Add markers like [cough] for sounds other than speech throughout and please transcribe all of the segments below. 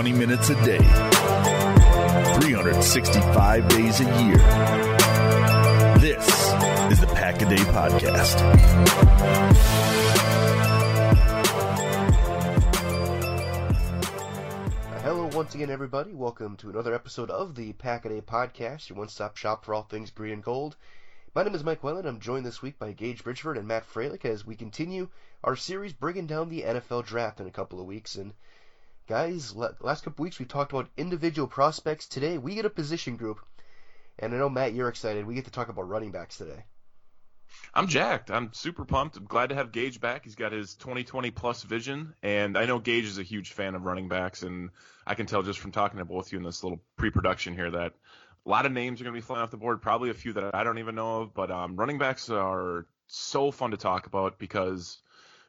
20 minutes a day, 365 days a year. This is the Pack a Day Podcast. Hello, once again, everybody. Welcome to another episode of the Pack a Day Podcast, your one stop shop for all things green and gold. My name is Mike Wellen. I'm joined this week by Gage Bridgeford and Matt Freilich as we continue our series bringing down the NFL draft in a couple of weeks. And guys, last couple weeks we talked about individual prospects. Today we get a position group, and I know Matt, you're excited. We get to talk about running backs today. I'm jacked. I'm super pumped. I'm glad to have Gage back. He's got his 2020 plus vision, and I know Gage is a huge fan of running backs, and I can tell just from talking to both of you in this little pre-production here that a lot of names are going to be flying off the board. Probably a few that I don't even know of, but um, running backs are so fun to talk about because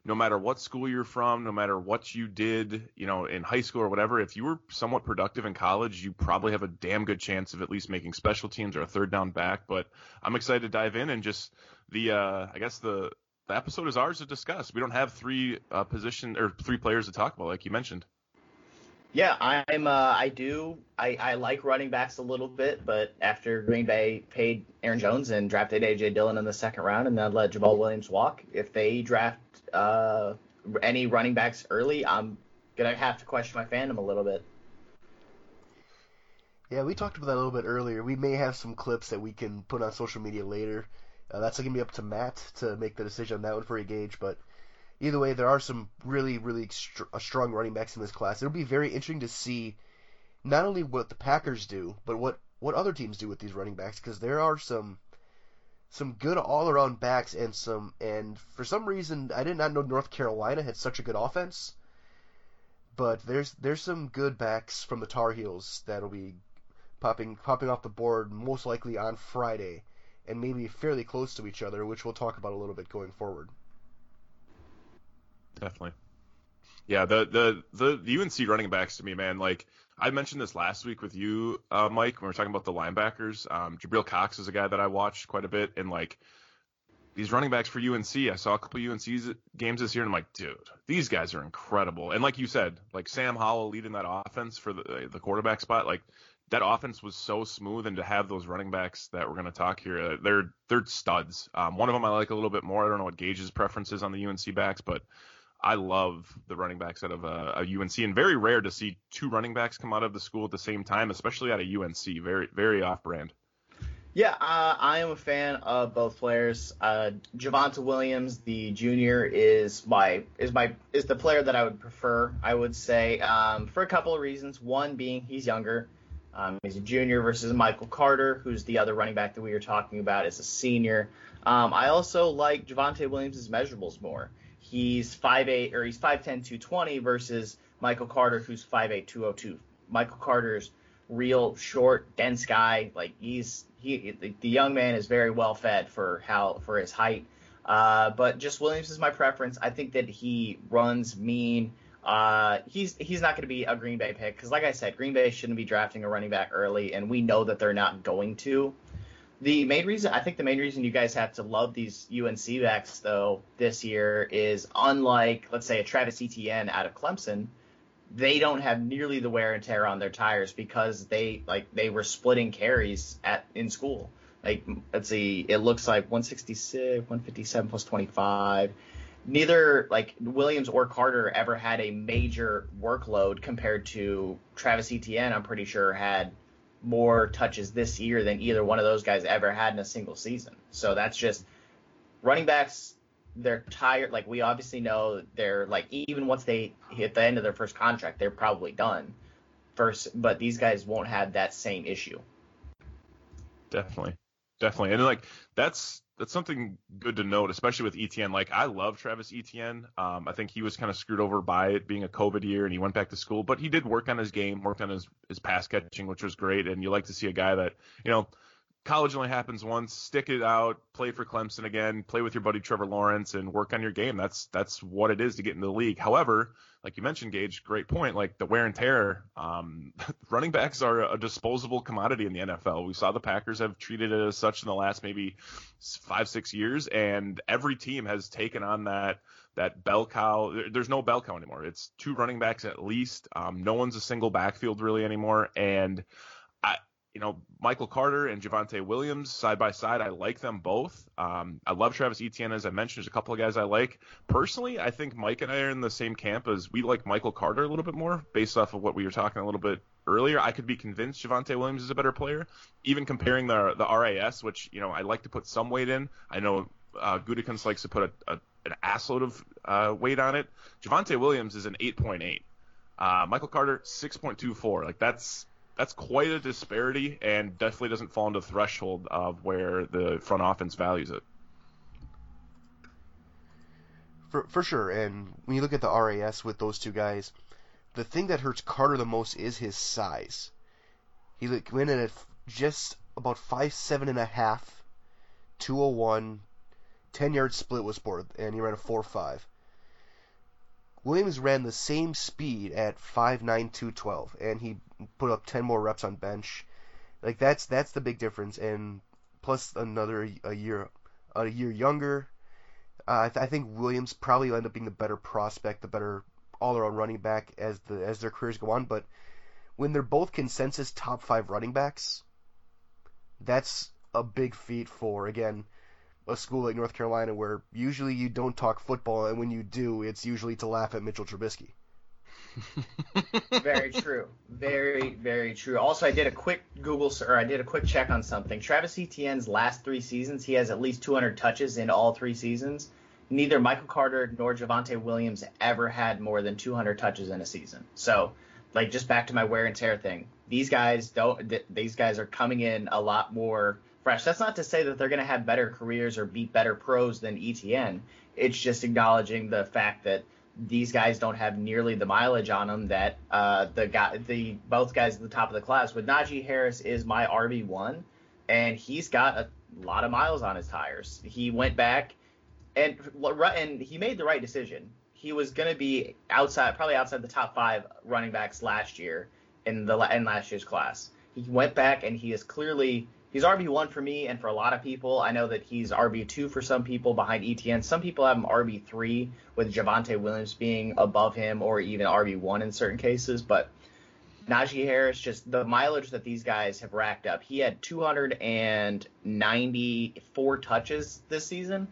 no matter what school you're from, no matter what you did, you know, in high school or whatever, if you were somewhat productive in college, you probably have a damn good chance of at least making special teams or a third down back. But I'm excited to dive in and just the, uh, I guess the, the episode is ours to discuss. We don't have three uh, position or three players to talk about, like you mentioned. Yeah, I'm. Uh, I do. I, I like running backs a little bit, but after Green Bay paid Aaron Jones and drafted AJ Dillon in the second round and then let Jamaal Williams walk, if they draft uh, any running backs early, I'm gonna have to question my fandom a little bit. Yeah, we talked about that a little bit earlier. We may have some clips that we can put on social media later. Uh, that's gonna be up to Matt to make the decision on that one for a gauge, but either way, there are some really, really uh, strong running backs in this class. It'll be very interesting to see not only what the Packers do, but what what other teams do with these running backs because there are some some good all around backs and some and for some reason I did not know North Carolina had such a good offense. But there's there's some good backs from the Tar Heels that'll be popping popping off the board most likely on Friday and maybe fairly close to each other, which we'll talk about a little bit going forward. Definitely. Yeah, the the the, the UNC running backs to me, man, like I mentioned this last week with you, uh, Mike, when we were talking about the linebackers. Um, Jabril Cox is a guy that I watched quite a bit, and like these running backs for UNC, I saw a couple UNC games this year, and I'm like, dude, these guys are incredible. And like you said, like Sam Howell leading that offense for the the quarterback spot, like that offense was so smooth, and to have those running backs that we're going to talk here, uh, they're they're studs. Um, one of them I like a little bit more. I don't know what Gage's preference is on the UNC backs, but I love the running backs out of uh, a, UNC, and very rare to see two running backs come out of the school at the same time, especially out of UNC. Very, very off-brand. Yeah, uh, I am a fan of both players. Uh, Javonte Williams, the junior, is my is my is the player that I would prefer. I would say um, for a couple of reasons. One being he's younger. Um, he's a junior versus Michael Carter, who's the other running back that we were talking about, is a senior. Um, I also like Javonte Williams' measurables more he's 5'8 or he's 5'10 220 versus Michael Carter who's 5'8 202. Michael Carter's real short, dense guy. Like he's he the young man is very well fed for how for his height. Uh, but just Williams is my preference. I think that he runs mean. Uh, he's he's not going to be a Green Bay pick because, like I said, Green Bay shouldn't be drafting a running back early, and we know that they're not going to. The main reason I think the main reason you guys have to love these UNC backs though this year is unlike let's say a Travis Etienne out of Clemson, they don't have nearly the wear and tear on their tires because they like they were splitting carries at in school. Like let's see, it looks like 166, 157 plus 25. Neither like Williams or Carter ever had a major workload compared to Travis Etienne. I'm pretty sure had more touches this year than either one of those guys ever had in a single season. So that's just running backs. They're tired. Like we obviously know they're like even once they hit the end of their first contract, they're probably done. First, but these guys won't have that same issue. Definitely, definitely, and like that's that's something good to note, especially with Etienne. Like I love Travis Etienne. Um, I think he was kind of screwed over by it being a COVID year, and he went back to school. But he did work on his game, worked on his his pass catching, which was great. And you like to see a guy that you know college only happens once. Stick it out, play for Clemson again, play with your buddy Trevor Lawrence, and work on your game. That's that's what it is to get into the league. However, like you mentioned, Gage, great point. Like the wear and tear, um, [laughs] running backs are a disposable commodity in the NFL. We saw the Packers have treated it as such in the last maybe five six years, and every team has taken on that that bell cow. There's no bell cow anymore. It's two running backs at least. Um, no one's a single backfield really anymore, and you know, Michael Carter and Javonte Williams side by side. I like them both. Um, I love Travis Etienne, as I mentioned. There's a couple of guys I like. Personally, I think Mike and I are in the same camp as we like Michael Carter a little bit more based off of what we were talking a little bit earlier. I could be convinced Javonte Williams is a better player. Even comparing the the RAS, which, you know, I like to put some weight in. I know uh, likes to put a, a an assload of uh, weight on it. Javonte Williams is an 8.8. Uh, Michael Carter 6.24. Like that's that's quite a disparity, and definitely doesn't fall into the threshold of where the front offense values it. For for sure, and when you look at the RAS with those two guys, the thing that hurts Carter the most is his size. He went in at just about five seven and a half, 201, 10 yard split was sport, and he ran a 4 5. Williams ran the same speed at 5'9", 212, and he put up 10 more reps on bench. Like that's that's the big difference, and plus another a year a year younger. Uh, I, th- I think Williams probably will end up being the better prospect, the better all-around running back as the as their careers go on. But when they're both consensus top five running backs, that's a big feat for again a school like North Carolina where usually you don't talk football, and when you do, it's usually to laugh at Mitchell Trubisky. very true. Very, very true. Also, I did a quick Google or I did a quick check on something. Travis Etienne's last three seasons, he has at least 200 touches in all three seasons. Neither Michael Carter nor Javonte Williams ever had more than 200 touches in a season. So, like, just back to my wear and tear thing. These guys don't. These guys are coming in a lot more fresh. That's not to say that they're going to have better careers or beat better pros than Etienne. It's just acknowledging the fact that these guys don't have nearly the mileage on them that uh, the guy, the both guys at the top of the class. With Najee Harris is my RB one, and he's got a lot of miles on his tires. He went back and and he made the right decision. He was going to be outside, probably outside the top five running backs last year in the in last year's class. He went back and he is clearly he's RB one for me and for a lot of people. I know that he's RB two for some people behind Etienne. Some people have him RB three with Javonte Williams being above him or even RB one in certain cases. But Najee Harris, just the mileage that these guys have racked up. He had 294 touches this season.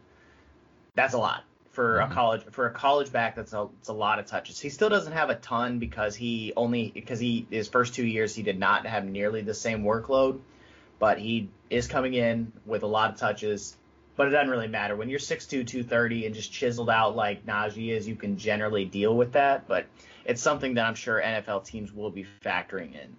That's a lot for mm-hmm. a college for a college back. That's a, that's a lot of touches. He still doesn't have a ton because he only because he his first two years he did not have nearly the same workload but he is coming in with a lot of touches. But it doesn't really matter. When you're 6'2", 230 and just chiseled out like Najee is, you can generally deal with that. But it's something that I'm sure NFL teams will be factoring in.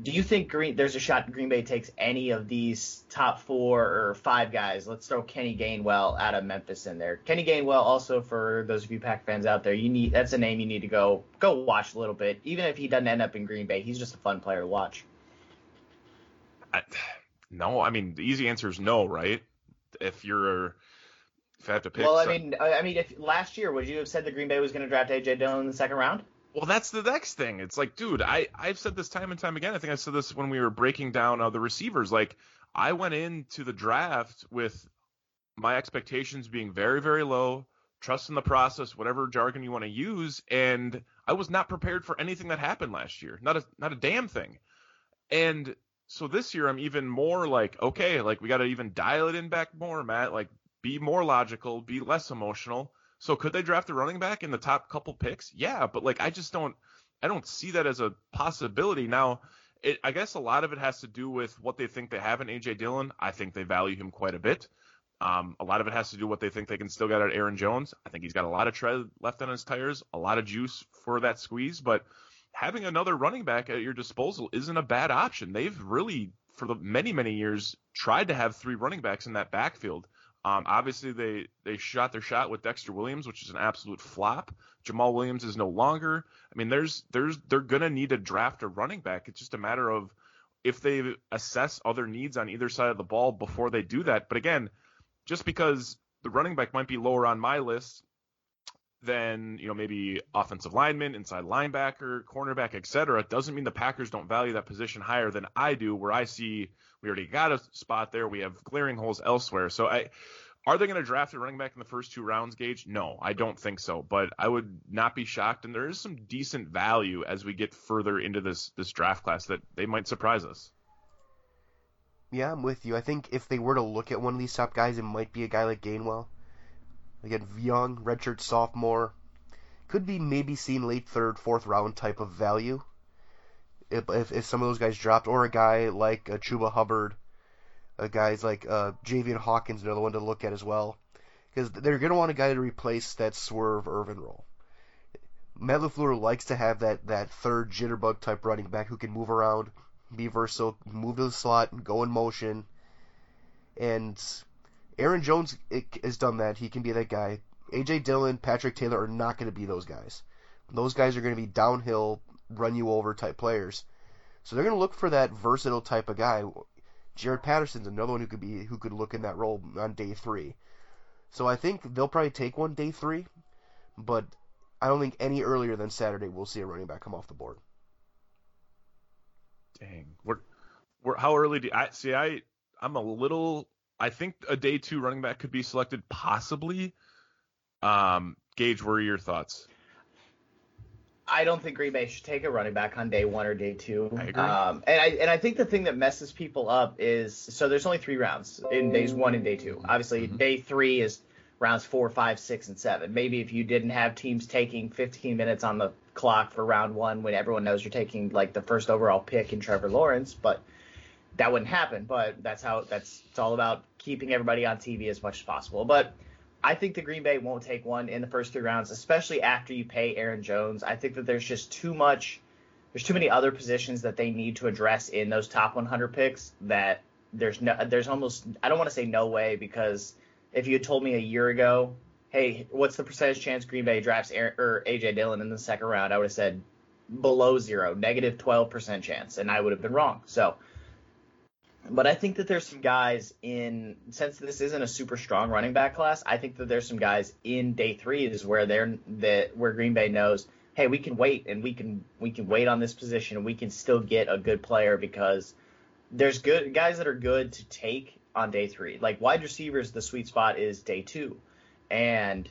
Do you think Green there's a shot Green Bay takes any of these top four or five guys? Let's throw Kenny Gainwell out of Memphis in there. Kenny Gainwell, also for those of you Pack fans out there, you need that's a name you need to go go watch a little bit. Even if he doesn't end up in Green Bay, he's just a fun player to watch. I, no, I mean the easy answer is no, right? If you're if I have to pick. Well, I mean, I mean, if last year would you have said the Green Bay was going to draft AJ Dillon in the second round? Well, that's the next thing. It's like, dude, I I've said this time and time again. I think I said this when we were breaking down uh, the receivers. Like, I went into the draft with my expectations being very very low, trust in the process, whatever jargon you want to use, and I was not prepared for anything that happened last year. Not a not a damn thing. And so this year I'm even more like, okay, like we got to even dial it in back more, Matt. Like be more logical, be less emotional. So could they draft a running back in the top couple picks? Yeah, but like I just don't, I don't see that as a possibility. Now, it, I guess a lot of it has to do with what they think they have in AJ Dillon. I think they value him quite a bit. Um, a lot of it has to do what they think they can still get out of Aaron Jones. I think he's got a lot of tread left on his tires, a lot of juice for that squeeze, but having another running back at your disposal isn't a bad option. They've really, for the many many years, tried to have three running backs in that backfield. Um, obviously, they they shot their shot with Dexter Williams, which is an absolute flop. Jamaal Williams is no longer. I mean, there's there's they're gonna need to draft a running back. It's just a matter of if they assess other needs on either side of the ball before they do that. But again, just because the running back might be lower on my list than you know maybe offensive lineman, inside linebacker, cornerback, etc. Doesn't mean the Packers don't value that position higher than I do. Where I see we already got a spot there, we have glaring holes elsewhere. So I. Are they going to draft a running back in the first two rounds, Gage? No, I don't think so. But I would not be shocked, and there is some decent value as we get further into this this draft class that they might surprise us. Yeah, I'm with you. I think if they were to look at one of these top guys, it might be a guy like Gainwell. Again, young, redshirt sophomore. Could be maybe seen late third, fourth round type of value. If, if, if some of those guys dropped, or a guy like uh, Chuba Hubbard, a guys like uh, Javian Hawkins, another one to look at as well. Because they're going to want a guy to replace that Swerve Ervin role. Matt LaFleur likes to have that, that third jitterbug type running back who can move around, be versatile, move to the slot, go in motion. And Aaron Jones has done that. He can be that guy. AJ Dillon, Patrick Taylor are not going to be those guys. Those guys are going to be downhill, run you over type players. So they're going to look for that versatile type of guy. Jaret Patterson's another one who could be who could look in that role on day three. So I think they'll probably take one day three, but I don't think any earlier than Saturday we'll see a running back come off the board. Dang, we're, we're how early do I see? I I'm a little I think a day two running back could be selected, possibly. Um, Gage, what are your thoughts? I don't think Green Bay should take a running back on day one or day two. I agree. Um, and I and I think the thing that messes people up is so there's only three rounds in days one and day two. Obviously, Mhm. day three is rounds four, five, six, and seven. Maybe if you didn't have teams taking 15 minutes on the clock for round one, when everyone knows you're taking like the first overall pick in Trevor Lawrence, but that wouldn't happen. But that's how that's it's all about keeping everybody on TV as much as possible. But I think the Green Bay won't take one in the first three rounds, especially after you pay Aaron Jones. I think that there's just too much, there's too many other positions that they need to address in those top 100 picks that there's no, there's almost, I don't want to say no way because if you had told me a year ago, hey, what's the percentage chance Green Bay drafts Aaron, or AJ Dillon in the second round, I would have said below zero, negative 12% chance, and I would have been wrong. So but I think that there's some guys in since this isn't a super strong running back class. I think that there's some guys in day three is where they're that where Green Bay knows, hey, we can wait and we can we can wait on this position and we can still get a good player because there's good guys that are good to take on day three. Like wide receivers, the sweet spot is day two, and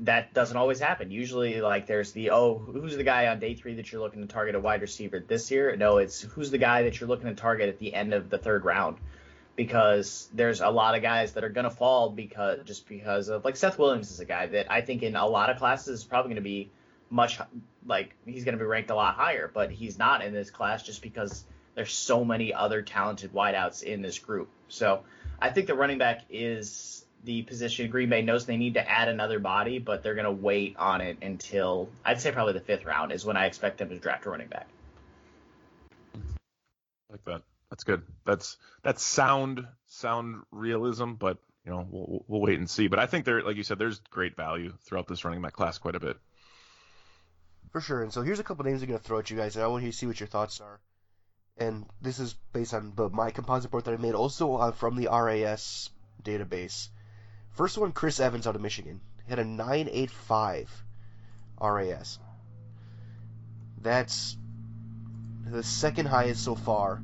that doesn't always happen. Usually, like there's the oh, who's the guy on day three that you're looking to target a wide receiver this year? No, it's who's the guy that you're looking to target at the end of the third round, because there's a lot of guys that are gonna fall because just because of like Seth Williams is a guy that I think in a lot of classes is probably gonna be much like he's gonna be ranked a lot higher, but he's not in this class just because there's so many other talented wideouts in this group. So I think the running back is the position Green Bay knows they need to add another body, but they're going to wait on it until I'd say probably the fifth round is when I expect them to draft a running back. like that. That's good. That's that's sound sound realism, but you know we'll we'll wait and see. But I think there, like you said, there's great value throughout this running back class quite a bit. For sure. And so here's a couple names I'm going to throw at you guys, and I want you to see what your thoughts are. And this is based on the, my composite board that I made, also uh, from the RAS database. First one, Chris Evans out of Michigan. He had a 985 RAS. That's the second highest so far,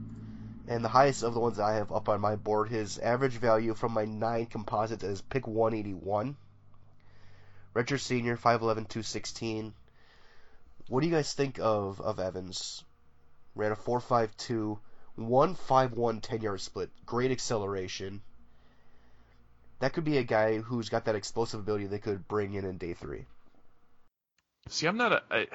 and the highest of the ones I have up on my board. His average value from my nine composites is pick 181. Redshirt senior, 5'11", 216. What do you guys think of, of Evans? Ran a 4.52, 1.51 10 yard split. Great acceleration. That could be a guy who's got that explosive ability they could bring in in day three. See, I'm not a. I,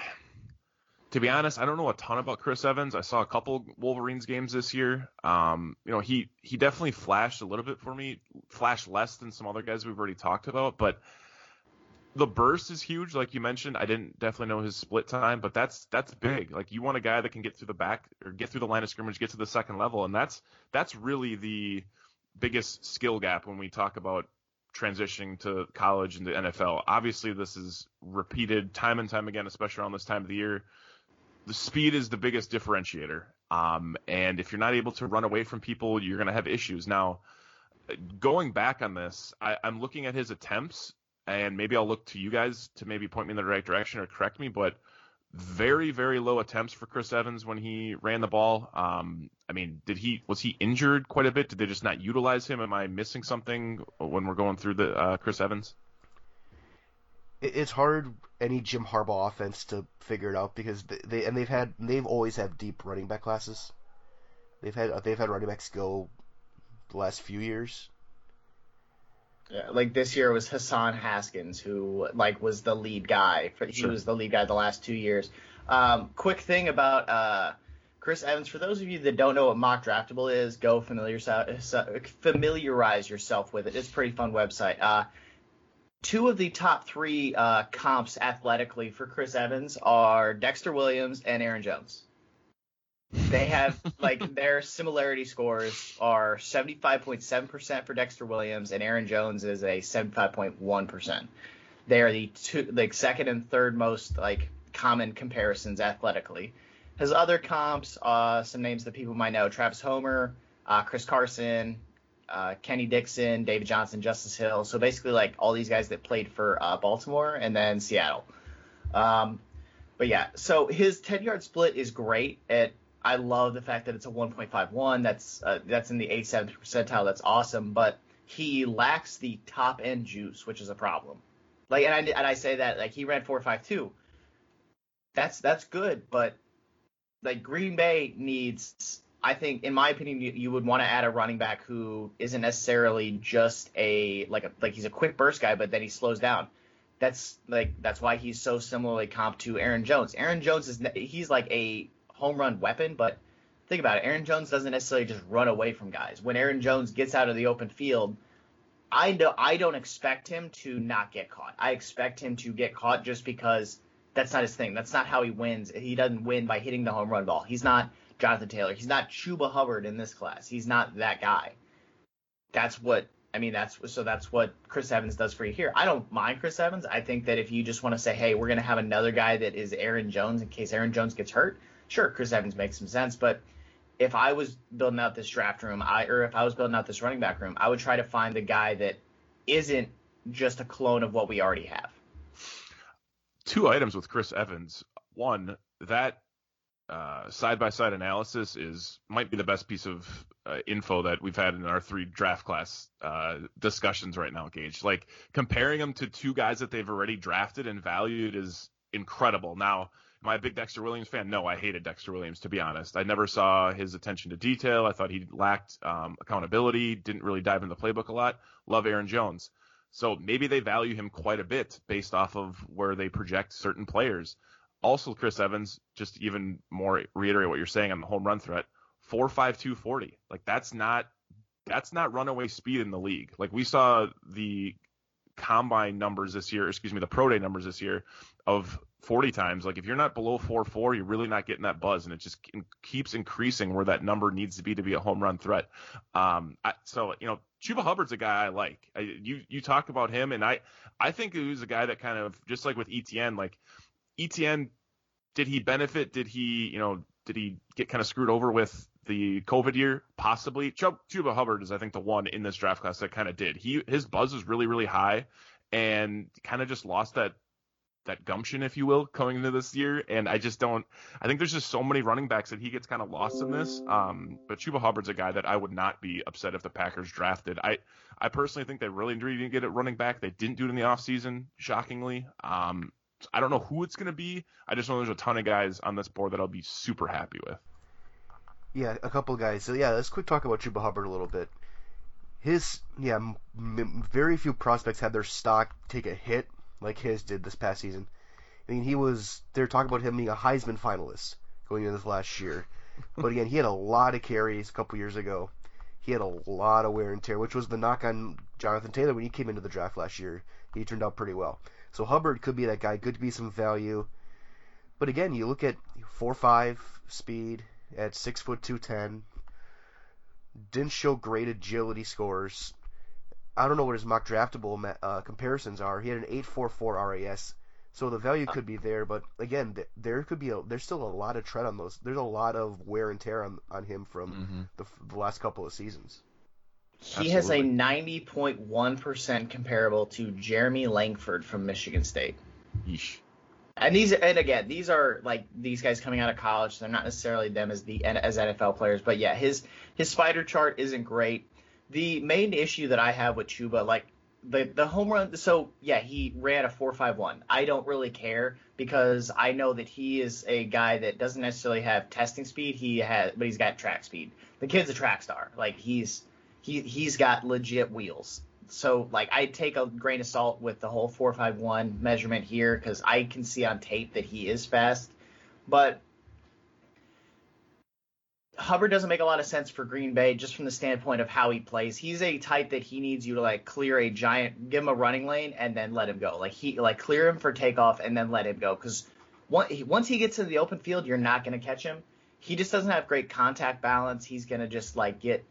to be honest, I don't know a ton about Chris Evans. I saw a couple Wolverines games this year. Um, you know, he he definitely flashed a little bit for me, flashed less than some other guys we've already talked about, but the burst is huge, like you mentioned. I didn't definitely know his split time, but that's that's big. Like you want a guy that can get through the back or get through the line of scrimmage, get to the second level, and that's that's really the biggest skill gap when we talk about transitioning to college and the NFL. Obviously, this is repeated time and time again, especially around this time of the year. The speed is the biggest differentiator. Um, and if you're not able to run away from people, you're going to have issues. Now, going back on this, I, I'm looking at his attempts, and maybe I'll look to you guys to maybe point me in the right direction or correct me, but very very low attempts for Chris Evans when he ran the ball. Um, I mean, did he was he injured quite a bit? Did they just not utilize him? Am I missing something when we're going through the uh, Chris Evans? It's hard any Jim Harbaugh offense to figure it out because they and they've had they've always had deep running back classes. They've had they've had running backs go the last few years. Yeah, like this year was Hassan Haskins, who like was the lead guy. For, he sure. was the lead guy the last two years. Um, quick thing about uh, Chris Evans. For those of you that don't know what MockDraftable is, go familiarize yourself with it. It's a pretty fun website. Uh, two of the top three uh, comps athletically for Chris Evans are Dexter Williams and Aaron Jones. They have like their similarity scores are 75.7% for Dexter Williams and Aaron Jones is a 75.1%. They are the two like second and third most like common comparisons athletically. His other comps, uh, some names that people might know: Travis Homer, uh, Chris Carson, uh, Kenny Dixon, David Johnson, Justice Hill. So basically, like all these guys that played for uh, Baltimore and then Seattle. Um, but yeah, so his 10 yard split is great at I love the fact that it's a 1.51. That's uh, that's in the 87th percentile. That's awesome. But he lacks the top end juice, which is a problem. Like, and I and I say that like he ran 4.52. That's that's good, but like Green Bay needs. I think, in my opinion, you, you would want to add a running back who isn't necessarily just a like a like he's a quick burst guy, but then he slows down. That's like that's why he's so similarly comp to Aaron Jones. Aaron Jones is he's like a home run weapon, but think about it. Aaron Jones doesn't necessarily just run away from guys. When Aaron Jones gets out of the open field, I know I don't expect him to not get caught. I expect him to get caught just because that's not his thing. That's not how he wins. He doesn't win by hitting the home run ball. He's not Jonathan Taylor. He's not Chuba Hubbard in this class. He's not that guy. That's what I mean. That's so. That's what Chris Evans does for you here. I don't mind Chris Evans. I think that if you just want to say, hey, we're gonna have another guy that is Aaron Jones in case Aaron Jones gets hurt, sure, Chris Evans makes some sense, but if I was building out this draft room, I or if I was building out this running back room, I would try to find the guy that isn't just a clone of what we already have. Two items with Chris Evans. One, that side by side analysis is might be the best piece of uh, info that we've had in our three draft class uh, discussions right now, Gage. Like comparing them to two guys that they've already drafted and valued is incredible. Now, Am I a big Dexter Williams fan? No, I hated Dexter Williams to be honest. I never saw his attention to detail. I thought he lacked um, accountability. Didn't really dive in the playbook a lot. Love Aaron Jones. So maybe they value him quite a bit based off of where they project certain players. Also, Chris Evans, just even more reiterate what you're saying on the home run threat, four five two forty. Like that's not that's not runaway speed in the league. Like we saw the combine numbers this year, excuse me, the pro day numbers this year of 40 times. Like if you're not below 4-4, you're really not getting that buzz, and it just keeps increasing where that number needs to be to be a home run threat. Um, I, so you know, Chuba Hubbard's a guy I like. I, you you talk about him, and I I think he was a guy that kind of just like with Etienne, like Etienne, did he benefit? Did he you know did he get kind of screwed over with the COVID year? Possibly. Chuba Hubbard is I think the one in this draft class that kind of did. He his buzz was really really high, and kind of just lost that that gumption, if you will, coming into this year. And I just don't. I think there's just so many running backs that he gets kind of lost in this. Um, but Chuba Hubbard's a guy that I would not be upset if the Packers drafted. I I personally think they really didn't get it running back. They didn't do it in the offseason, shockingly. Um, I don't know who it's going to be. I just know there's a ton of guys on this board that I'll be super happy with. Yeah, a couple of guys. So yeah, let's quick talk about Chuba Hubbard a little bit. His yeah, m- very few prospects had their stock take a hit like his did this past season. I mean, he was they're talking about him being a Heisman finalist going into this last year. [laughs] but again, he had a lot of carries a couple years ago. He had a lot of wear and tear, which was the knock on Jonathan Taylor when he came into the draft last year. He turned out pretty well. So Hubbard could be that guy, could be some value. But again, you look at four five speed at six foot two ten. Didn't show great agility scores. I don't know what his MockDraftable uh, comparisons are. He had an 8.44 RAS So the value could be there, but again, th- there could be a there's still a lot of tread on those. There's a lot of wear and tear on, on him from Mm-hmm. the, the last couple of seasons. He has a 90.1% comparable to Jeremy Langford from Michigan State. Yeesh. And these, and again, these are like these guys coming out of college. They're not necessarily them as the as NFL players, but yeah, his his spider chart isn't great. The main issue that I have with Chuba, like the the home run, so yeah, he ran a four five one. I don't really care because I know that he is a guy that doesn't necessarily have testing speed. He has, but he's got track speed. The kid's a track star. Like he's he he's got legit wheels. So like I take a grain of salt with the whole 451 measurement here because I can see on tape that he is fast, but Hubbard doesn't make a lot of sense for Green Bay just from the standpoint of how he plays. He's a type that he needs you to like clear a giant, give him a running lane and then let him go. Like he like clear him for takeoff and then let him go because once he gets into the open field, you're not going to catch him. He just doesn't have great contact balance. He's going to just like get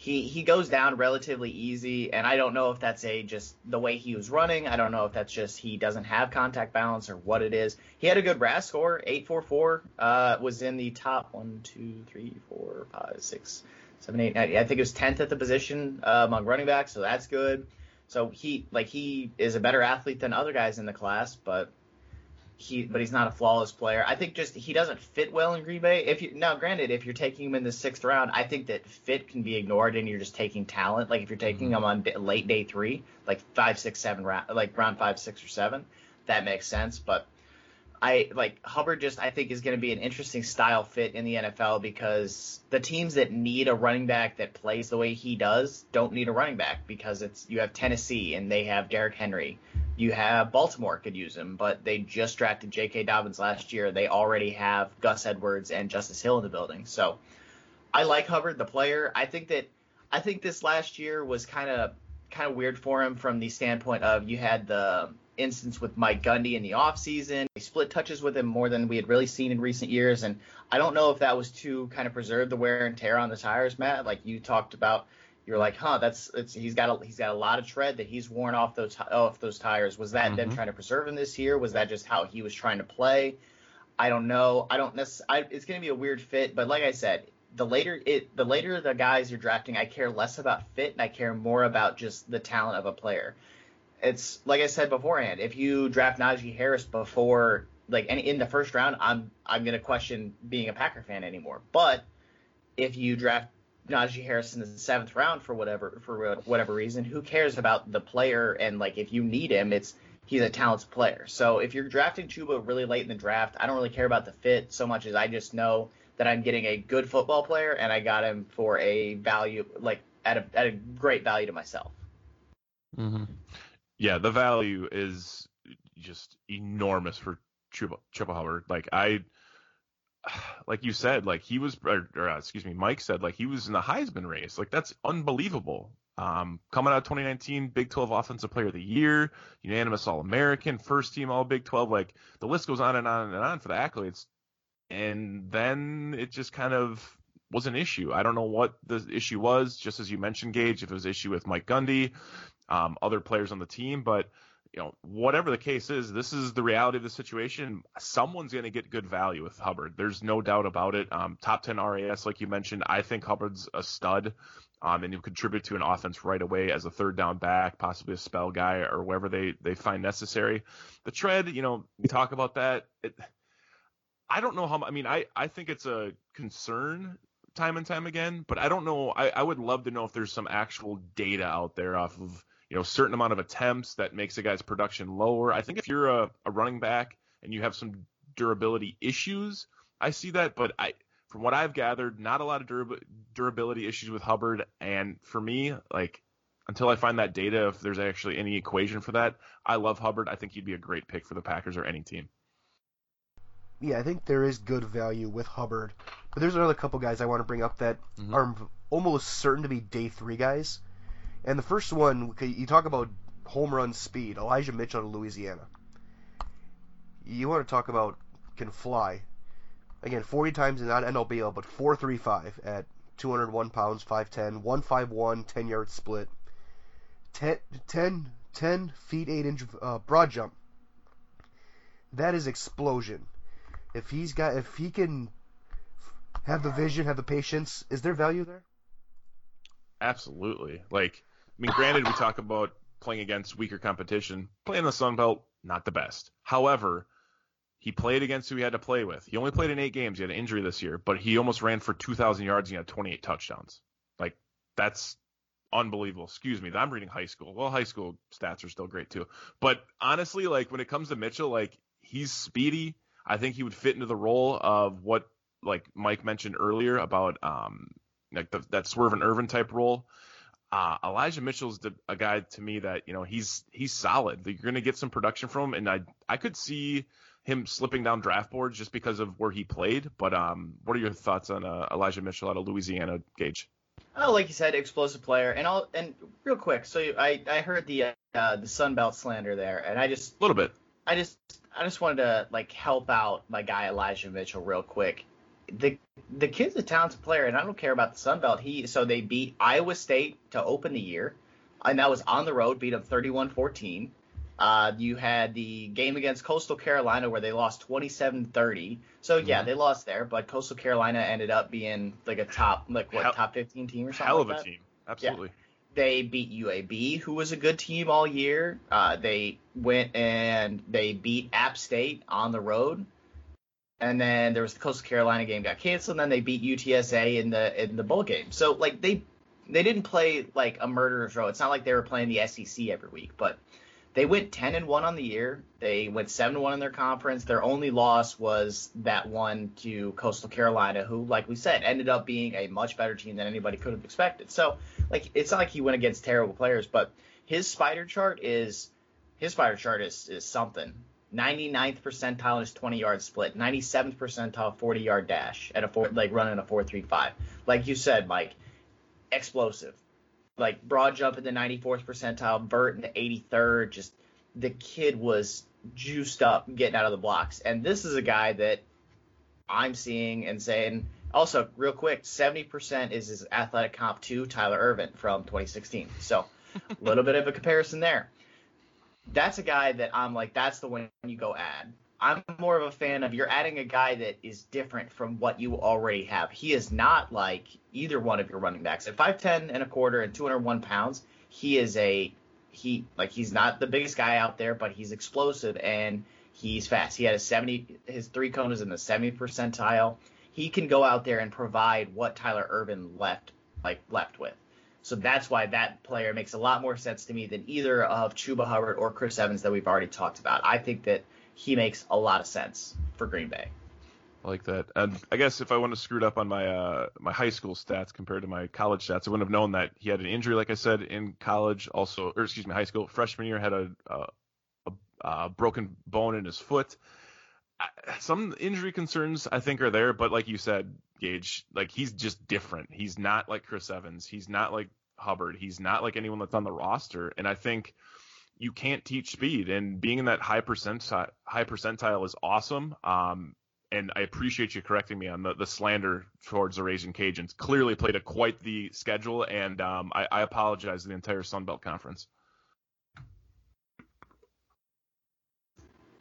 he he goes down relatively easy and i don't know if that's a just the way he was running. I don't know if that's just he doesn't have contact balance or what it is. He had a good RAS score 844 uh was in the top one two three four five six seven eight nine i think it was 10th at the position uh, among running backs so that's good. So he like he is a better athlete than other guys in the class but he but he's not a flawless player. I think just he doesn't fit well in Green Bay. If you now granted, if you're taking him in the sixth round, I think that fit can be ignored and you're just taking talent. Like if you're taking mm-hmm. him on d- late day three, like five, six, seven round, like round five, six or seven, that makes sense. But I like Hubbard. Just I think is going to be an interesting style fit in the NFL because the teams that need a running back that plays the way he does don't need a running back because it's you have Tennessee and they have Derrick Henry. You have Baltimore could use him, but they just drafted J.K. Dobbins last year. They already have Gus Edwards and Justice Hill in the building. So I like Hubbard, the player. I think that I think this last year was kind of kind of weird for him from the standpoint of you had the instance with Mike Gundy in the offseason. He split touches with him more than we had really seen in recent years. And I don't know if that was to kind of preserve the wear and tear on the tires, Matt. Like you talked about, you're like, huh, that's it's he's got a he's got a lot of tread that he's worn off those off those tires. Was that them Mhm. trying to preserve him this year? Was that just how he was trying to play? I don't know. I don't necessarily. It's going to be a weird fit, but like I said, the later it the later the guys you're drafting, I care less about fit and I care more about just the talent of a player. It's like I said beforehand. If you draft Najee Harris before like any in the first round, I'm I'm going to question being a Packer fan anymore. But if you draft Najee Harris in the seventh round for whatever for whatever reason, who cares about the player? And like if you need him, it's he's a talented player. So if you're drafting Chuba really late in the draft, I don't really care about the fit so much as I just know that I'm getting a good football player and I got him for a value like at a at a great value to myself. Mm-hmm. Yeah, the value is just enormous for Chuba, Chuba Hubbard. Like I, [sighs] like you said, like he was, or, or uh, excuse me, Mike said, like he was in the Heisman race. Like that's unbelievable. Um, coming out of 2019, Big 12 Offensive Player of the Year, unanimous All American, first team All Big 12. Like the list goes on and on and on for the accolades. And then it just kind of was an issue. I don't know what the issue was, just as you mentioned, Gage, if it was issue with Mike Gundy, um, other players on the team, but you know, whatever the case is, this is the reality of the situation. Someone's going to get good value with Hubbard. There's no doubt about it. Um, top 10 RAS, like you mentioned, I think Hubbard's a stud. Um, and he'll contribute to an offense right away as a third down back, possibly a spell guy or wherever they, they find necessary. The tread, you know, we talk about that. It, I don't know how, I mean, I, I think it's a concern time and time again, but I don't know. I, I would love to know if there's some actual data out there off of, you know, certain amount of attempts that makes a guy's production lower. I think if you're a, a running back and you have some durability issues, I see that, but I, from what I've gathered, not a lot of durab- durability issues with Hubbard. And for me, like, until I find that data, if there's actually any equation for that, I love Hubbard. I think he'd be a great pick for the Packers or any team. Yeah, I think there is good value with Hubbard, but there's another couple guys I want to bring up that Mhm. are almost certain to be day three guys. And the first one, you talk about home run speed, Elijah Mitchell of Louisiana. You want to talk about can fly. Again, 40 times in not NLBL, but 435 at 201 pounds, 5'10, 151, 10 yard split, 10, 10, 10 feet 8 inch uh, broad jump. that is explosion. If he's got, if he can have the vision, have the patience, is there value there? Absolutely. Like, mean, granted, we talk about playing against weaker competition. Playing the Sun Belt, not the best. However, he played against who he had to play with. He only played in eight games. He had an injury this year, but he almost ran for 2,000 yards and he had 28 touchdowns. Like, that's unbelievable. Excuse me, I'm reading high school. Well, high school stats are still great too. But honestly, like when it comes to Mitchell, like he's speedy. I think he would fit into the role of what like Mike mentioned earlier about um like the, that Swerve and Ervin type role. Uh, Elijah Mitchell's a guy to me that you know he's he's solid. You're going to get some production from him, and I I could see him slipping down draft boards just because of where he played. But um, what are your thoughts on uh, Elijah Mitchell out of Louisiana, Gage? Oh, like you said, explosive player, and all and real quick. So I I heard the uh, the Sun Belt slander there, and I just a little bit. I just I just wanted to like help out my guy Elijah Mitchell real quick. The the kid's a talented player, and I don't care about the Sun Belt. He so they beat Iowa State to open the year, and that was on the road, beat them 31-14. Uh, you had the game against Coastal Carolina where they lost 27-30. So yeah, mm-hmm. they lost there, but Coastal Carolina ended up being like a top like what hell, top 15 team or something. Hell like of a team, absolutely. Yeah. They beat UAB, who was a good team all year. Uh, they went and they beat App State on the road, and then there was the Coastal Carolina game got canceled. And then they beat UTSA in the in the bowl game. So like they they didn't play like a murderer's row. It's not like they were playing the SEC every week, but they went 10 and 1 on the year. They went 7 and 1 in their conference. Their only loss was that one to Coastal Carolina, who, like we said, ended up being a much better team than anybody could have expected. So, like, it's not like he went against terrible players, but his spider chart is his spider chart is is something. 99th percentile in his 20 yard split, 97th percentile 40 yard dash at a four, like running a 4.35. Like you said, Mike, explosive like broad jump in the 94th percentile, vert in the 83rd. Just the kid was juiced up getting out of the blocks. And this is a guy that I'm seeing and saying, also, real quick, 70% is his athletic comp to Tyler Ervin from 2016. So a little bit of a comparison there. That's a guy that I'm like, that's the one you go add. I'm more of a fan of you're adding a guy that is different from what you already have. He is not like either one of your running backs. At 5'10 and a quarter and 201 pounds, he is a he like he's not the biggest guy out there, but he's explosive and he's fast. He had a 70 his three cone is in the 70 percentile. He can go out there and provide what Tyler Ervin left like left with. So that's why that player makes a lot more sense to me than either of Chuba Hubbard or Chris Evans that we've already talked about. I think that he makes a lot of sense for Green Bay. I like that. And I guess if I wouldn't have screwed up on my uh, my high school stats compared to my college stats, I wouldn't have known that he had an injury, like I said, in college. Also, or excuse me, high school freshman year had a, a, a, a broken bone in his foot. Some injury concerns I think are there, but like you said, Gage, like he's just different. He's not like Chris Evans. He's not like Hubbard. He's not like anyone that's on the roster. And I think you can't teach speed, and being in that high percentile high percentile is awesome. Um, and I appreciate you correcting me on the, the slander towards the Raging Cajuns. Clearly played a quite the schedule, and um, I, I apologize to the entire Sun Belt Conference.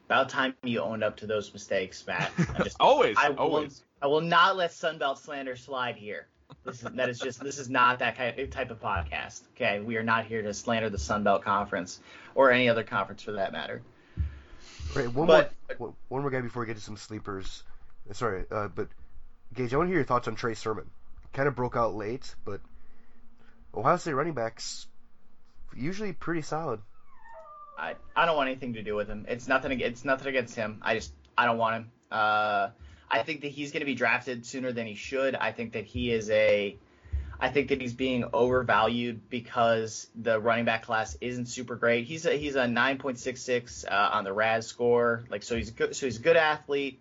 About time you owned up to those mistakes, Matt. [laughs] Just, always, I always. I will not let Sun Belt slander slide here. This is, that is just this is not that type of podcast. Okay, we are not here to slander the Sun Belt Conference or any other conference for that matter. Right, one but, more one more guy before we get to some sleepers. Sorry, uh, but Gage, I want to hear your thoughts on Trey Sermon. Kind of broke out late, but Ohio State running backs usually pretty solid. I I don't want anything to do with him. It's nothing. It's nothing against him. I just I don't want him. Uh, I think that he's going to be drafted sooner than he should. I think that he is a I think that he's being overvalued because the running back class isn't super great. He's a he's a 9.66 uh, on the RAS score. Like so he's a good so he's a good athlete.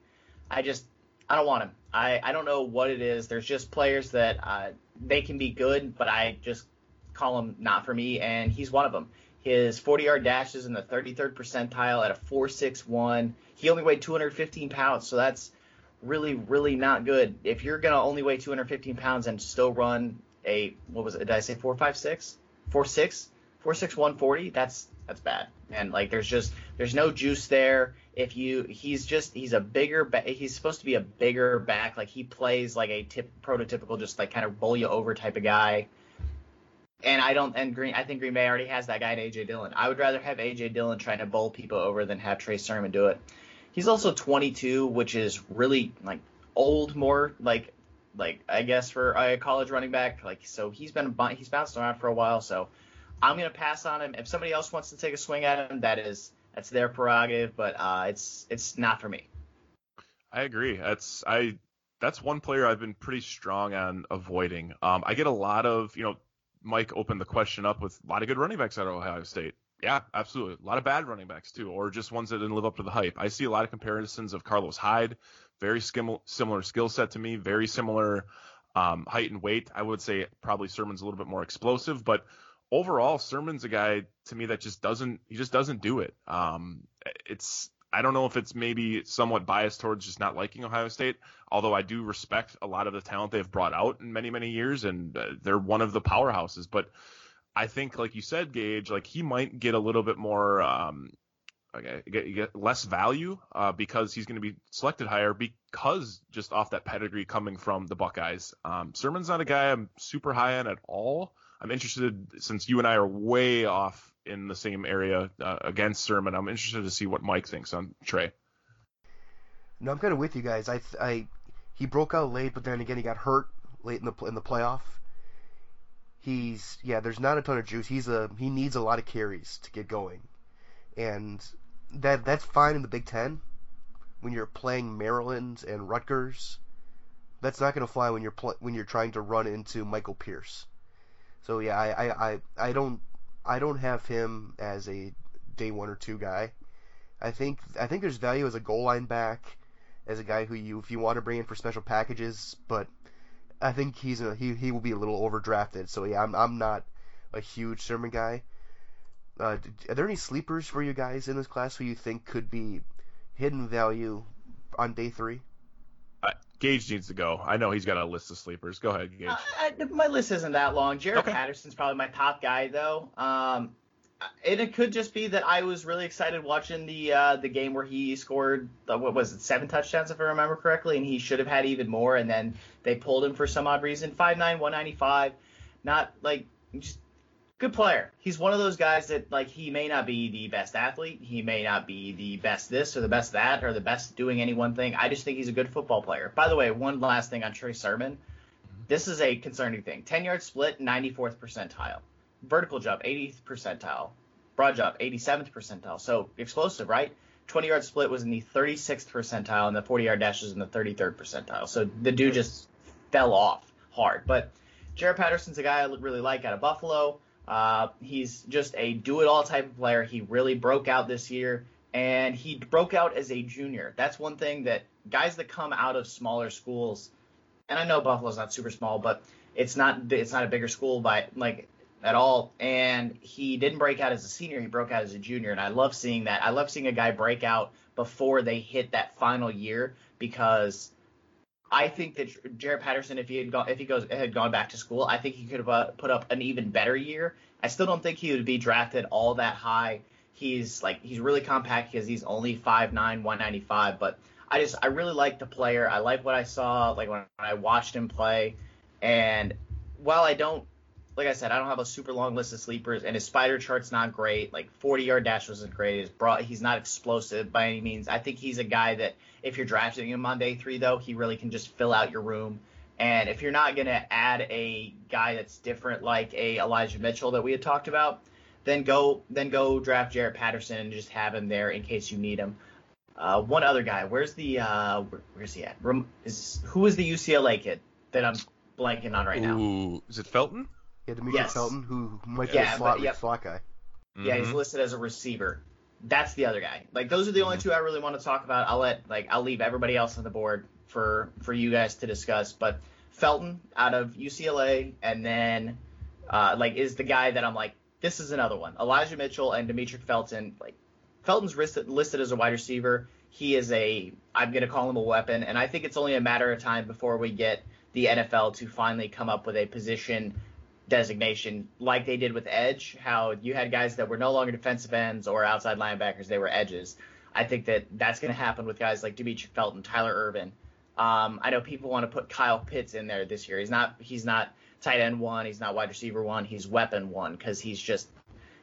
I just I don't want him. I I don't know what it is. There's just players that uh, they can be good, but I just call them not for me, and he's one of them. His 40 yard dash is in the 33rd percentile at a 4.61. He only weighed 215 pounds, so that's really, really not good. If you're gonna only weigh 215 pounds and still run a what was it? Did I say four five six? Four six? Four six one forty? That's that's bad. And like there's just There's no juice there. If you, he's just he's a bigger. Ba- he's supposed to be a bigger back. Like he plays like a tip, prototypical, just like kind of bowl you over type of guy. And I don't. And Green, I think Green Bay already has that guy in AJ Dillon. I would rather have AJ Dillon trying to bowl people over than have Trey Sermon do it. He's also 22, which is really like old, more like like I guess for a college running back. Like so, he's been he's bounced around for a while. So I'm gonna pass on him. If somebody else wants to take a swing at him, that is that's their prerogative. But uh, it's it's not for me. I agree. That's I that's one player I've been pretty strong on avoiding. Um, I get a lot of you know Mike opened the question up with a lot of good running backs out of Ohio State. Yeah, absolutely. A lot of bad running backs too, or just ones that didn't live up to the hype. I see a lot of comparisons of Carlos Hyde, very similar skill set to me, very similar um, height and weight. I would say probably Sermon's a little bit more explosive, but overall, Sermon's a guy to me that just doesn't he just doesn't do it. Um, it's I don't know if it's maybe somewhat biased towards just not liking Ohio State, although I do respect a lot of the talent they've brought out in many, many years, and uh, they're one of the powerhouses. But I think, like you said, Gage, like he might get a little bit more, um, okay, get, get less value uh, because he's going to be selected higher because just off that pedigree coming from the Buckeyes. Um, Sermon's not a guy I'm super high on at all. I'm interested since you and I are way off in the same area uh, against Sermon. I'm interested to see what Mike thinks on Trey. No, I'm kind of with you guys. I, I, he broke out late, but then again, he got hurt late in the in the playoff. He's yeah, there's not a ton of juice. He's a he needs a lot of carries to get going, and that that's fine in the Big Ten when you're playing Maryland and Rutgers. That's not going to fly when you're pl- when you're trying to run into Michael Pierce. So yeah, I, I, I, I don't I don't have him as a day one or two guy. I think I think there's value as a goal line back, as a guy who you if you want to bring in for special packages, but I think he's a, he he will be a little overdrafted. So yeah, I'm I'm not a huge Sermon guy. Uh, are there any sleepers for you guys in this class who you think could be hidden value on day three? Uh, Gage needs to go. I know he's got a list of sleepers. Go ahead, Gage. Uh, I, my list isn't that long. Jaret okay. Patterson's probably my top guy though. Um, and it could just be that I was really excited watching the uh, the game where he scored what was it seven touchdowns if I remember correctly, and he should have had even more, and then they pulled him for some odd reason. Five nine, one ninety five, not like just good player. He's one of those guys that like he may not be the best athlete, he may not be the best this or the best that or the best doing any one thing. I just think he's a good football player. By the way, one last thing on Trey Sermon. This is a concerning thing. 10 yard split, 94th percentile vertical jump 80th percentile, broad jump 87th percentile. So explosive, right? 20 yard split was in the 36th percentile, and the 40 yard dash was in the 33rd percentile. So the dude just fell off hard. But Jaret Patterson's a guy I really like out of Buffalo. Uh, he's just a do it all type of player. He really broke out this year, and he broke out as a junior. That's one thing that guys that come out of smaller schools, and I know Buffalo's not super small, but it's not it's not a bigger school by like at all. And he didn't break out as a senior; he broke out as a junior. And I love seeing that. I love seeing a guy break out before they hit that final year because I think that Jaret Patterson, if he had gone, if he goes had gone back to school, I think he could have uh, put up an even better year. I still don't think he would be drafted all that high. He's like he's really compact because he's only 5'9", 195. But I just I really like the player. I like what I saw like when I watched him play. And while I don't like I said, I don't have a super long list of sleepers, and his spider chart's not great. Like 40 yard dash wasn't great. He's not explosive by any means. I think he's a guy that if you're drafting him on day three, though, he really can just fill out your room. And if you're not gonna add a guy that's different, like a Elijah Mitchell that we had talked about, then go then go draft Jaret Patterson and just have him there in case you need him. Uh, one other guy, where's the uh, where, where's he at? Is who is the UCLA kid that I'm blanking on right now? Ooh, is it Felton? Yeah, Demetric yes. Felton, who might be yeah, a slot, but, slot guy. Yeah, mm-hmm. he's listed as a receiver. That's the other guy. Like those are the mm-hmm. only two I really want to talk about. I'll let like I'll leave everybody else on the board for for you guys to discuss. But Felton out of UCLA, and then uh, like is the guy that I'm like this is another one. Elijah Mitchell and Demetric Felton. Like Felton's listed, listed as a wide receiver. He is a I'm gonna call him a weapon, and I think it's only a matter of time before we get the NFL to finally come up with a position designation like they did with edge, how you had guys that were no longer defensive ends or outside linebackers, they were edges. I think that that's going to happen with guys like Demetric Felton, Tyler Ervin. Um, I know people want to put Kyle Pitts in there this year. He's not he's not tight end one, he's not wide receiver one, he's weapon one because he's just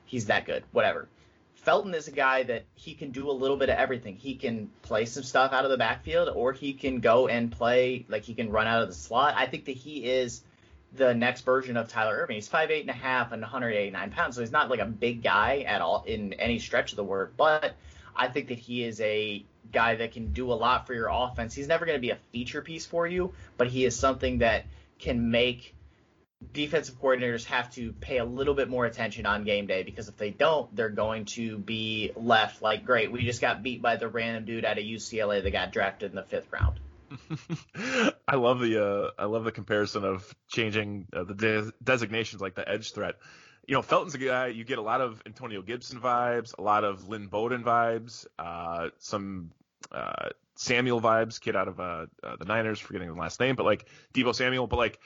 he's that good. Whatever. Felton is a guy that he can do a little bit of everything. He can play some stuff out of the backfield, or he can go and play like he can run out of the slot. I think that he is the next version of Tyler Ervin. He's five eight and a half and 189 pounds, so he's not like a big guy at all in any stretch of the word. But I think that he is a guy that can do a lot for your offense. He's never going to be a feature piece for you, but he is something that can make defensive coordinators have to pay a little bit more attention on game day because if they don't, they're going to be left like, great, we just got beat by the random dude out of UCLA that got drafted in the fifth round. [laughs] I love the uh, I love the comparison of changing uh, the de- designations like the edge threat. You know, Felton's a guy you get a lot of Antonio Gibson vibes, a lot of Lynn Bowden vibes, uh, some uh, Samuel vibes, kid out of uh, uh, the Niners, forgetting the last name, but like Deebo Samuel, but like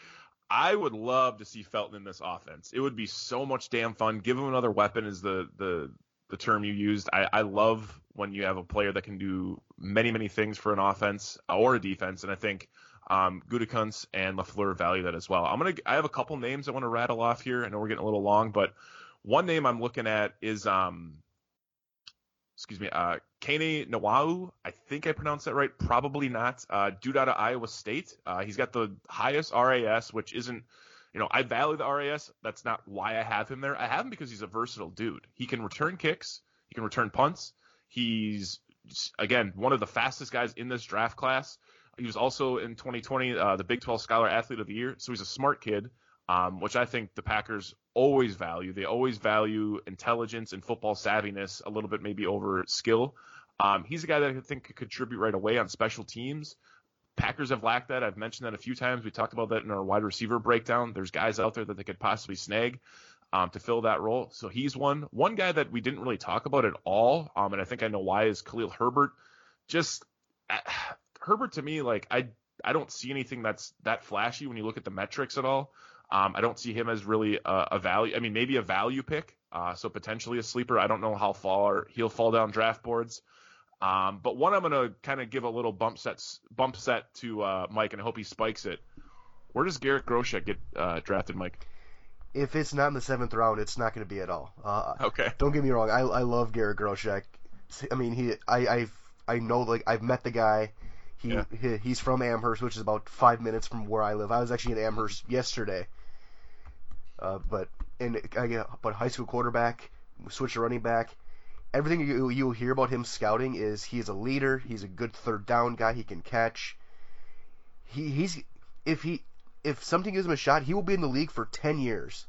I would love to see Felton in this offense. It would be so much damn fun. Give him another weapon is the the the term you used. I, I love when you have a player that can do many many things for an offense or a defense, and I think um, and Lafleur value that as well. I'm gonna I have a couple names I want to rattle off here. I know we're getting a little long, but one name I'm looking at is um excuse me, uh, Kane Nwangwu. I think I pronounced that right. Probably not. Uh, dude out of Iowa State. Uh, he's got the highest RAS, which isn't, you know, I value the RAS. That's not why I have him there. I have him because he's a versatile dude. He can return kicks. He can return punts. He's again one of the fastest guys in this draft class. He was also in 2020 uh, the Big 12 Scholar Athlete of the Year. So he's a smart kid, um, which I think the Packers always value. They always value intelligence and football savviness a little bit maybe over skill. Um, he's a guy that I think could contribute right away on special teams. Packers have lacked that. I've mentioned that a few times. We talked about that in our wide receiver breakdown. There's guys out there that they could possibly snag um, to fill that role. So he's one. One guy that we didn't really talk about at all, um, and I think I know why, is Khalil Herbert. Just uh, Herbert to me, like I I don't see anything that's that flashy when you look at the metrics at all. Um, I don't see him as really a, a, value. I mean, maybe a value pick, uh, so potentially a sleeper. I don't know how far he'll fall down draft boards. Um, but one I'm going to kind of give a little bump sets bump set to uh, Mike, and I hope he spikes it. Where does Garrett Groshek get uh, drafted, Mike? If it's not in the seventh round, it's not going to be at all. Uh, okay. [laughs] Don't get me wrong. I I love Garrett Groshek. I mean, he I I I know like I've met the guy. He, yeah. he he's from Amherst, which is about five minutes from where I live. I was actually in Amherst yesterday. Uh, but in again, but high school quarterback, switch to running back. Everything you you will hear about him scouting is he's a leader. He's a good third down guy. He can catch. He he's if he if something gives him a shot, he will be in the league for ten years.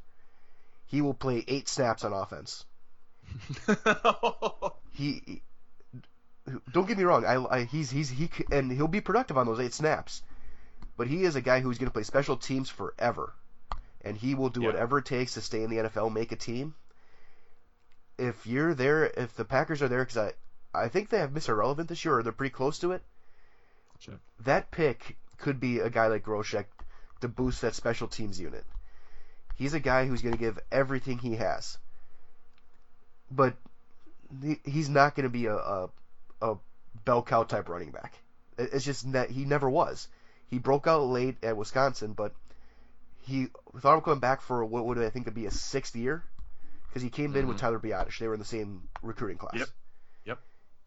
He will play eight snaps on offense. [laughs] he, don't get me wrong. I, I he's he's he and he'll be productive on those eight snaps. But he is a guy who's going to play special teams forever and he will do yeah. whatever it takes to stay in the NFL, make a team. If you're there, if the Packers are there, because I, I think they have Mr. Relevant this year, or they're pretty close to it. That pick could be a guy like Groshek to boost that special teams unit. He's a guy who's going to give everything he has, but he's not going to be a, a, a bell cow type running back. It's just that he never was. He broke out late at Wisconsin, but he thought of coming back for what would I think would be a sixth year because he came mm-hmm. in with mm-hmm. Tyler Biadasz. They were in the same recruiting class. Yep. Yep.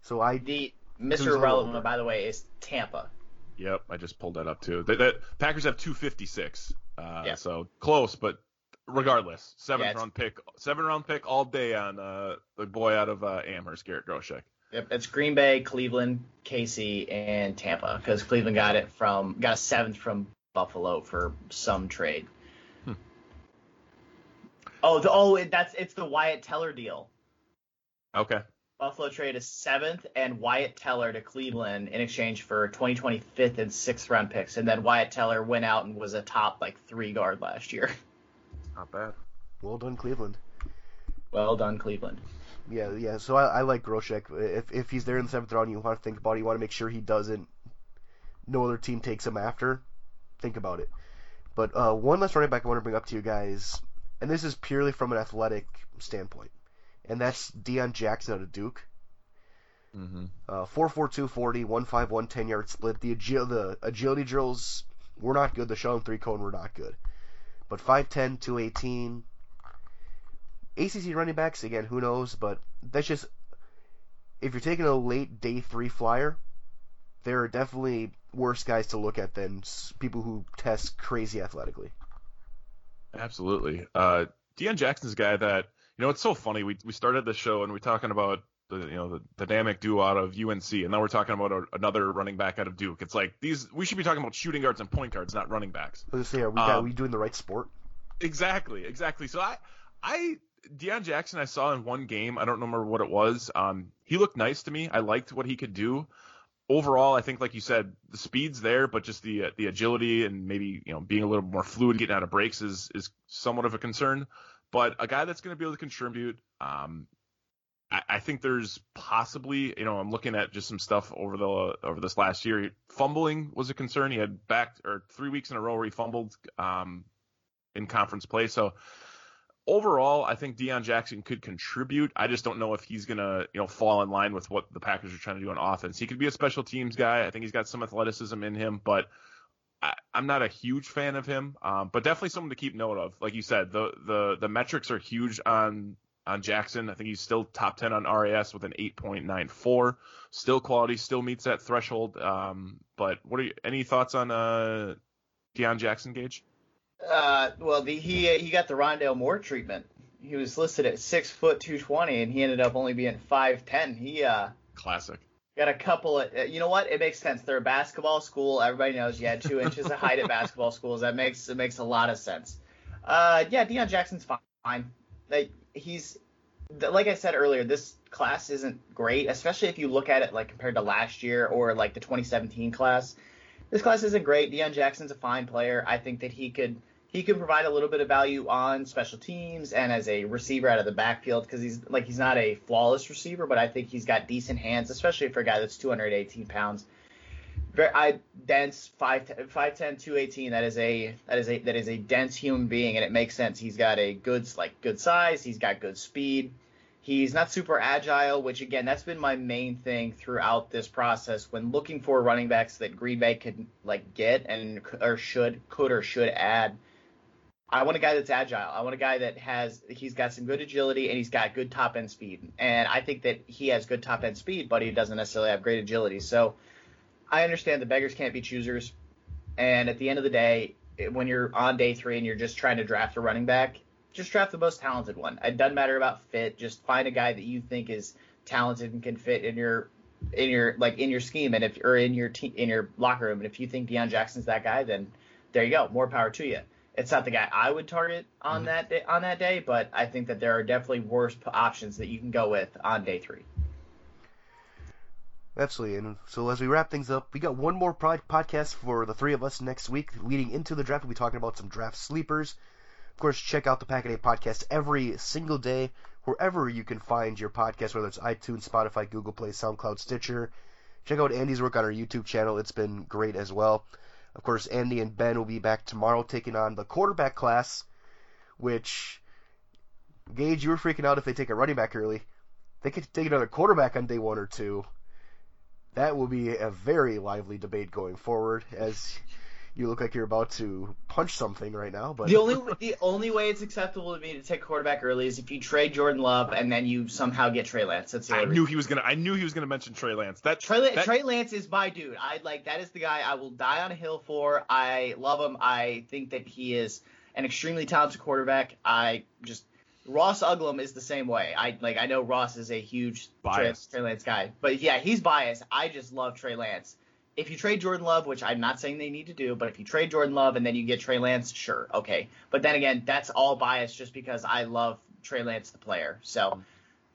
So I the Mr. Relevant, by the way, is Tampa. Yep, I just pulled that up too. The, the Packers have 256. Uh, yeah. So close, but regardless, seventh yeah, round pick, seven round pick all day on uh, the boy out of uh, Amherst, Garrett Groshek. Yep, it's Green Bay, Cleveland, KC, and Tampa because Cleveland got it from got a seventh from Buffalo for some trade. Oh, the, oh, that's it's the Wyatt Teller deal. Okay. Buffalo trade a seventh and Wyatt Teller to Cleveland in exchange for 2020 fifth and sixth round picks, and then Wyatt Teller went out and was a top like three guard last year. [laughs] Not bad. Well done, Cleveland. Well done, Cleveland. Yeah, yeah. So I, I like Groshek. If if he's there in the seventh round, you want to think about it. You want to make sure he doesn't. No other team takes him after think about it. But uh, one last running back I want to bring up to you guys. And this is purely from an athletic standpoint, and that's Deon Jackson out of Duke. Mm-hmm. Uh, 4.42 40, 1.51 10 yard split. The, the agility drills were not good. The shell and three cone were not good. But 5'10, 218. ACC running backs, again, who knows? But that's just. If you're taking a late day three flyer, there are definitely worse guys to look at than people who test crazy athletically. Absolutely. Uh, Deon Jackson's a guy that you know. It's so funny. We we started the show and we're talking about the you know the dynamic duo out of UNC, and now we're talking about a, another running back out of Duke. It's like these. We should be talking about shooting guards and point guards, not running backs. Gonna say, are we, got, are Um, we doing the right sport? Exactly, exactly. So I, I, Deon Jackson, I saw in one game. I don't remember what it was. Um, he looked nice to me. I liked what he could do. Overall, I think, like you said, the speed's there, but just the uh, the agility and maybe you know being a little more fluid, getting out of breaks is is somewhat of a concern. But a guy that's going to be able to contribute, um, I, I think there's possibly, you know, I'm looking at just some stuff over the over this last year. Fumbling was a concern. He had back or three weeks in a row where he fumbled. Um, in conference play. So overall, I think Deon Jackson could contribute. I just don't know if he's gonna, you know, fall in line with what the Packers are trying to do on offense. He could be a special teams guy. I think he's got some athleticism in him, but I, I'm not a huge fan of him. Um, but definitely someone to keep note of. Like you said, the the the metrics are huge on on Jackson. I think he's still top 10 on RAS with an 8.94. Still quality, still meets that threshold. Um, but what are you, any thoughts on uh, Deon Jackson, Gage? Uh, well, the, he he got the Rondale Moore treatment. He was listed at six foot two twenty, and he ended up only being five ten. He uh Classic. got a couple of. uh, You know what? It makes sense. They're a basketball school. Everybody knows you had two inches of height at basketball schools. That makes it makes a lot of sense. Uh, yeah, Deon Jackson's fine. Like he's like I said earlier, this class isn't great, especially if you look at it like compared to last year or like the 2017 class. This class isn't great. Deon Jackson's a fine player. I think that he could he can provide a little bit of value on special teams and as a receiver out of the backfield because he's like he's not a flawless receiver, but I think he's got decent hands, especially for a guy that's 218 pounds. Very I dense 5'10", 5'10", 218. That is a that is a that is a dense human being, and it makes sense. He's got a good like good size. He's got good speed. He's not super agile, which again, that's been my main thing throughout this process when looking for running backs that Green Bay could like get and or should could or should add. I want a guy that's agile. I want a guy that has he's got some good agility and he's got good top end speed. And I think that he has good top end speed, but he doesn't necessarily have great agility. So I understand the beggars can't be choosers. And at the end of the day, when you're on day three and you're just trying to draft a running back, just draft the most talented one. It doesn't matter about fit. Just find a guy that you think is talented and can fit in your in your like in your scheme and if or in your team in your locker room. And if you think Deon Jackson's that guy, then there you go. More power to you. It's not the guy I would target on Mhm. that day, on that day, but I think that there are definitely worse p- options that you can go with on day three. Absolutely. And so as we wrap things up, we got one more pod- podcast for the three of us next week. Leading into the draft, we'll be talking about some draft sleepers. Of course, check out the Pack a Day podcast every single day, wherever you can find your podcast, whether it's iTunes, Spotify, Google Play, SoundCloud, Stitcher. Check out Andy's work on our YouTube channel. It's been great as well. Of course, Andy and Ben will be back tomorrow taking on the quarterback class, which, Gage, you were freaking out if they take a running back early. They could take another quarterback on day one or two that will be a very lively debate going forward as you look like you're about to punch something right now but The only the only way it's acceptable to me to take a quarterback early is if you trade Jordan Love and then you somehow get Trey Lance. That's the I only knew he was gonna. I knew he was gonna mention Trey Lance. That Trey, that- Trey Lance is my dude. I like that is the guy I will die on a hill for. I love him. I think that he is an extremely talented quarterback. I just Ross Uglem is the same way. I like I know Ross is a huge Trey, Trey Lance guy, but yeah, he's biased. I just love Trey Lance. If you trade Jordan Love, which I'm not saying they need to do, but if you trade Jordan Love and then you get Trey Lance, sure, okay. But then again, that's all bias just because I love Trey Lance the player. So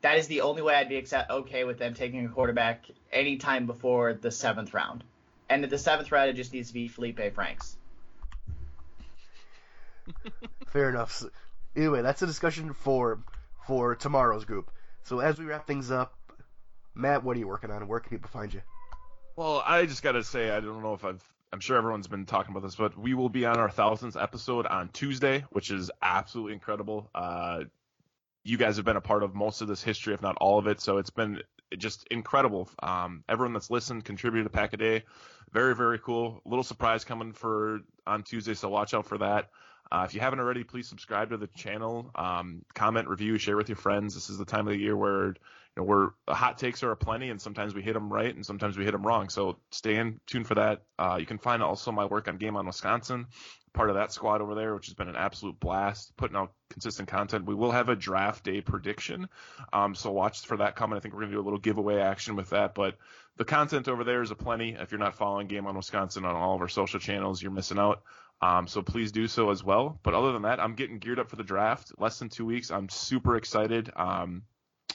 that is the only way I'd be accept- okay with them taking a quarterback anytime before the seventh round. And at the seventh round, it just needs to be Felipe Franks. [laughs] fair enough anyway that's a discussion for for tomorrow's group so as we wrap things up matt what are you working on where can people find you Well, I just gotta say, I don't know if I've I'm sure everyone's been talking about this, but we will be on our thousandth episode on Tuesday, which is absolutely incredible. Uh, you guys have been a part of most of this history, if not all of it. So it's been just incredible. Um, everyone that's listened, contributed a pack a day. Very, very cool. Little surprise coming for on Tuesday, so watch out for that. Uh, if you haven't already, please subscribe to the channel, um, comment, review, share with your friends. This is the time of the year where you know we're hot takes are aplenty, and sometimes we hit them right, and sometimes we hit them wrong. So stay in tune for that. Uh, you can find also my work on Game on Wisconsin, part of that squad over there, which has been an absolute blast, putting out consistent content. We will have a draft day prediction, um, so watch for that coming. I think we're gonna do a little giveaway action with that, but the content over there is aplenty. If you're not following Game on Wisconsin on all of our social channels, you're missing out. Um, so please do so as well. But other than that, I'm getting geared up for the draft. Less than two weeks. I'm super excited. Um,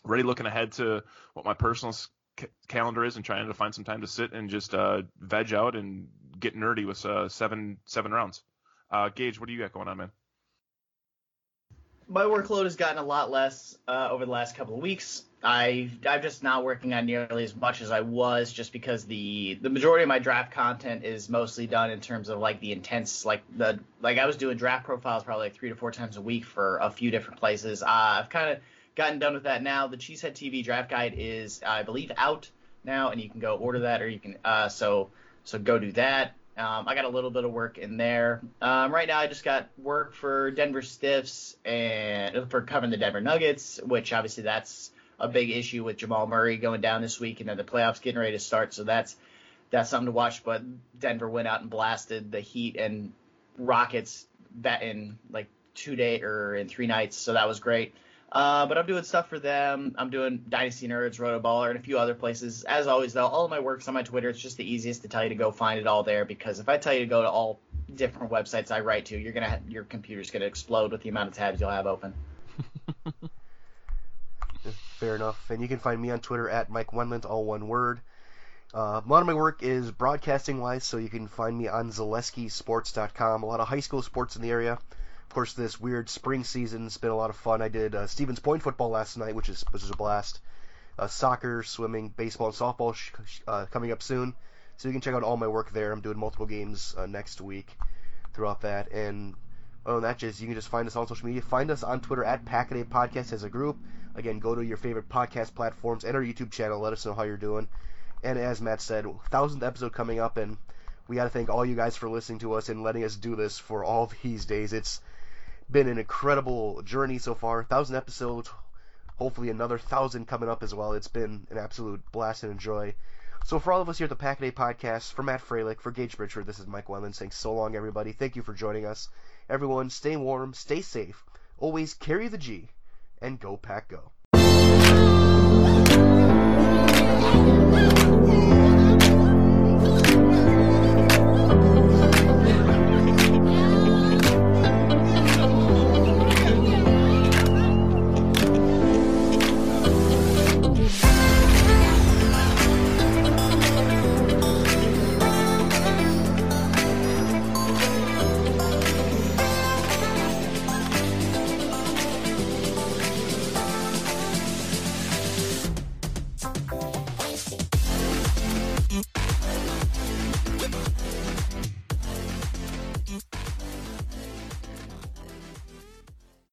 ready looking ahead to what my personal c- calendar is and trying to find some time to sit and just uh, veg out and get nerdy with uh, seven seven rounds. Uh, Gage, what do you got going on, man? My workload has gotten a lot less uh, over the last couple of weeks. I I'm just not working on nearly as much as I was, just because the the majority of my draft content is mostly done in terms of like the intense, like the like I was doing draft profiles probably like three to four times a week for a few different places. Uh, I've kind of gotten done with that now. The Cheesehead TV draft guide is I believe out now, and you can go order that, or you can uh, so so go do that. Um, I got a little bit of work in there. Um, right now, I just got work for Denver Stiffs and for covering the Denver Nuggets, which obviously that's a big issue with Jamal Murray going down this week, and then the playoffs getting ready to start. So that's that's something to watch. But Denver went out and blasted the Heat and Rockets that in like two day or in three nights. So that was great. Uh, but I'm doing stuff for them. I'm doing Dynasty Nerds, Rotoballer, and a few other places. As always, though, all of my work's on my Twitter. It's just the easiest to tell you to go find it all there because if I tell you to go to all different websites I write to, you're gonna have, your computer's gonna explode with the amount of tabs you'll have open. [laughs] Fair enough. And you can find me on Twitter at Mike Wendland, all one word. Uh, a lot of my work is broadcasting wise, so you can find me on ZaleskiSports.com. A lot of high school sports in the area. Of course, this weird spring season has been a lot of fun. I did uh, Stevens Point football last night, which is which is a blast. Uh, soccer, swimming, baseball, and softball sh- uh, coming up soon. So you can check out all my work there. I'm doing multiple games uh, next week throughout that. And than that, just you can just find us on social media. Find us on Twitter at Packaday Podcast as a group. Again, go to your favorite podcast platforms and our YouTube channel. Let us know how you're doing. And as Matt said, thousandth episode coming up, and we got to thank all you guys for listening to us and letting us do this for all these days. It's been an incredible journey so far. Thousand episodes, hopefully another thousand coming up as well. It's been an absolute blast and joy. So for all of us here at the Pack-A-Day Podcast, for Matt Froelich, for Gage Bridger, this is Mike Wendlandt saying so long, everybody. Thank you for joining us. Everyone, stay warm, stay safe, always carry the G, and go Pack Go.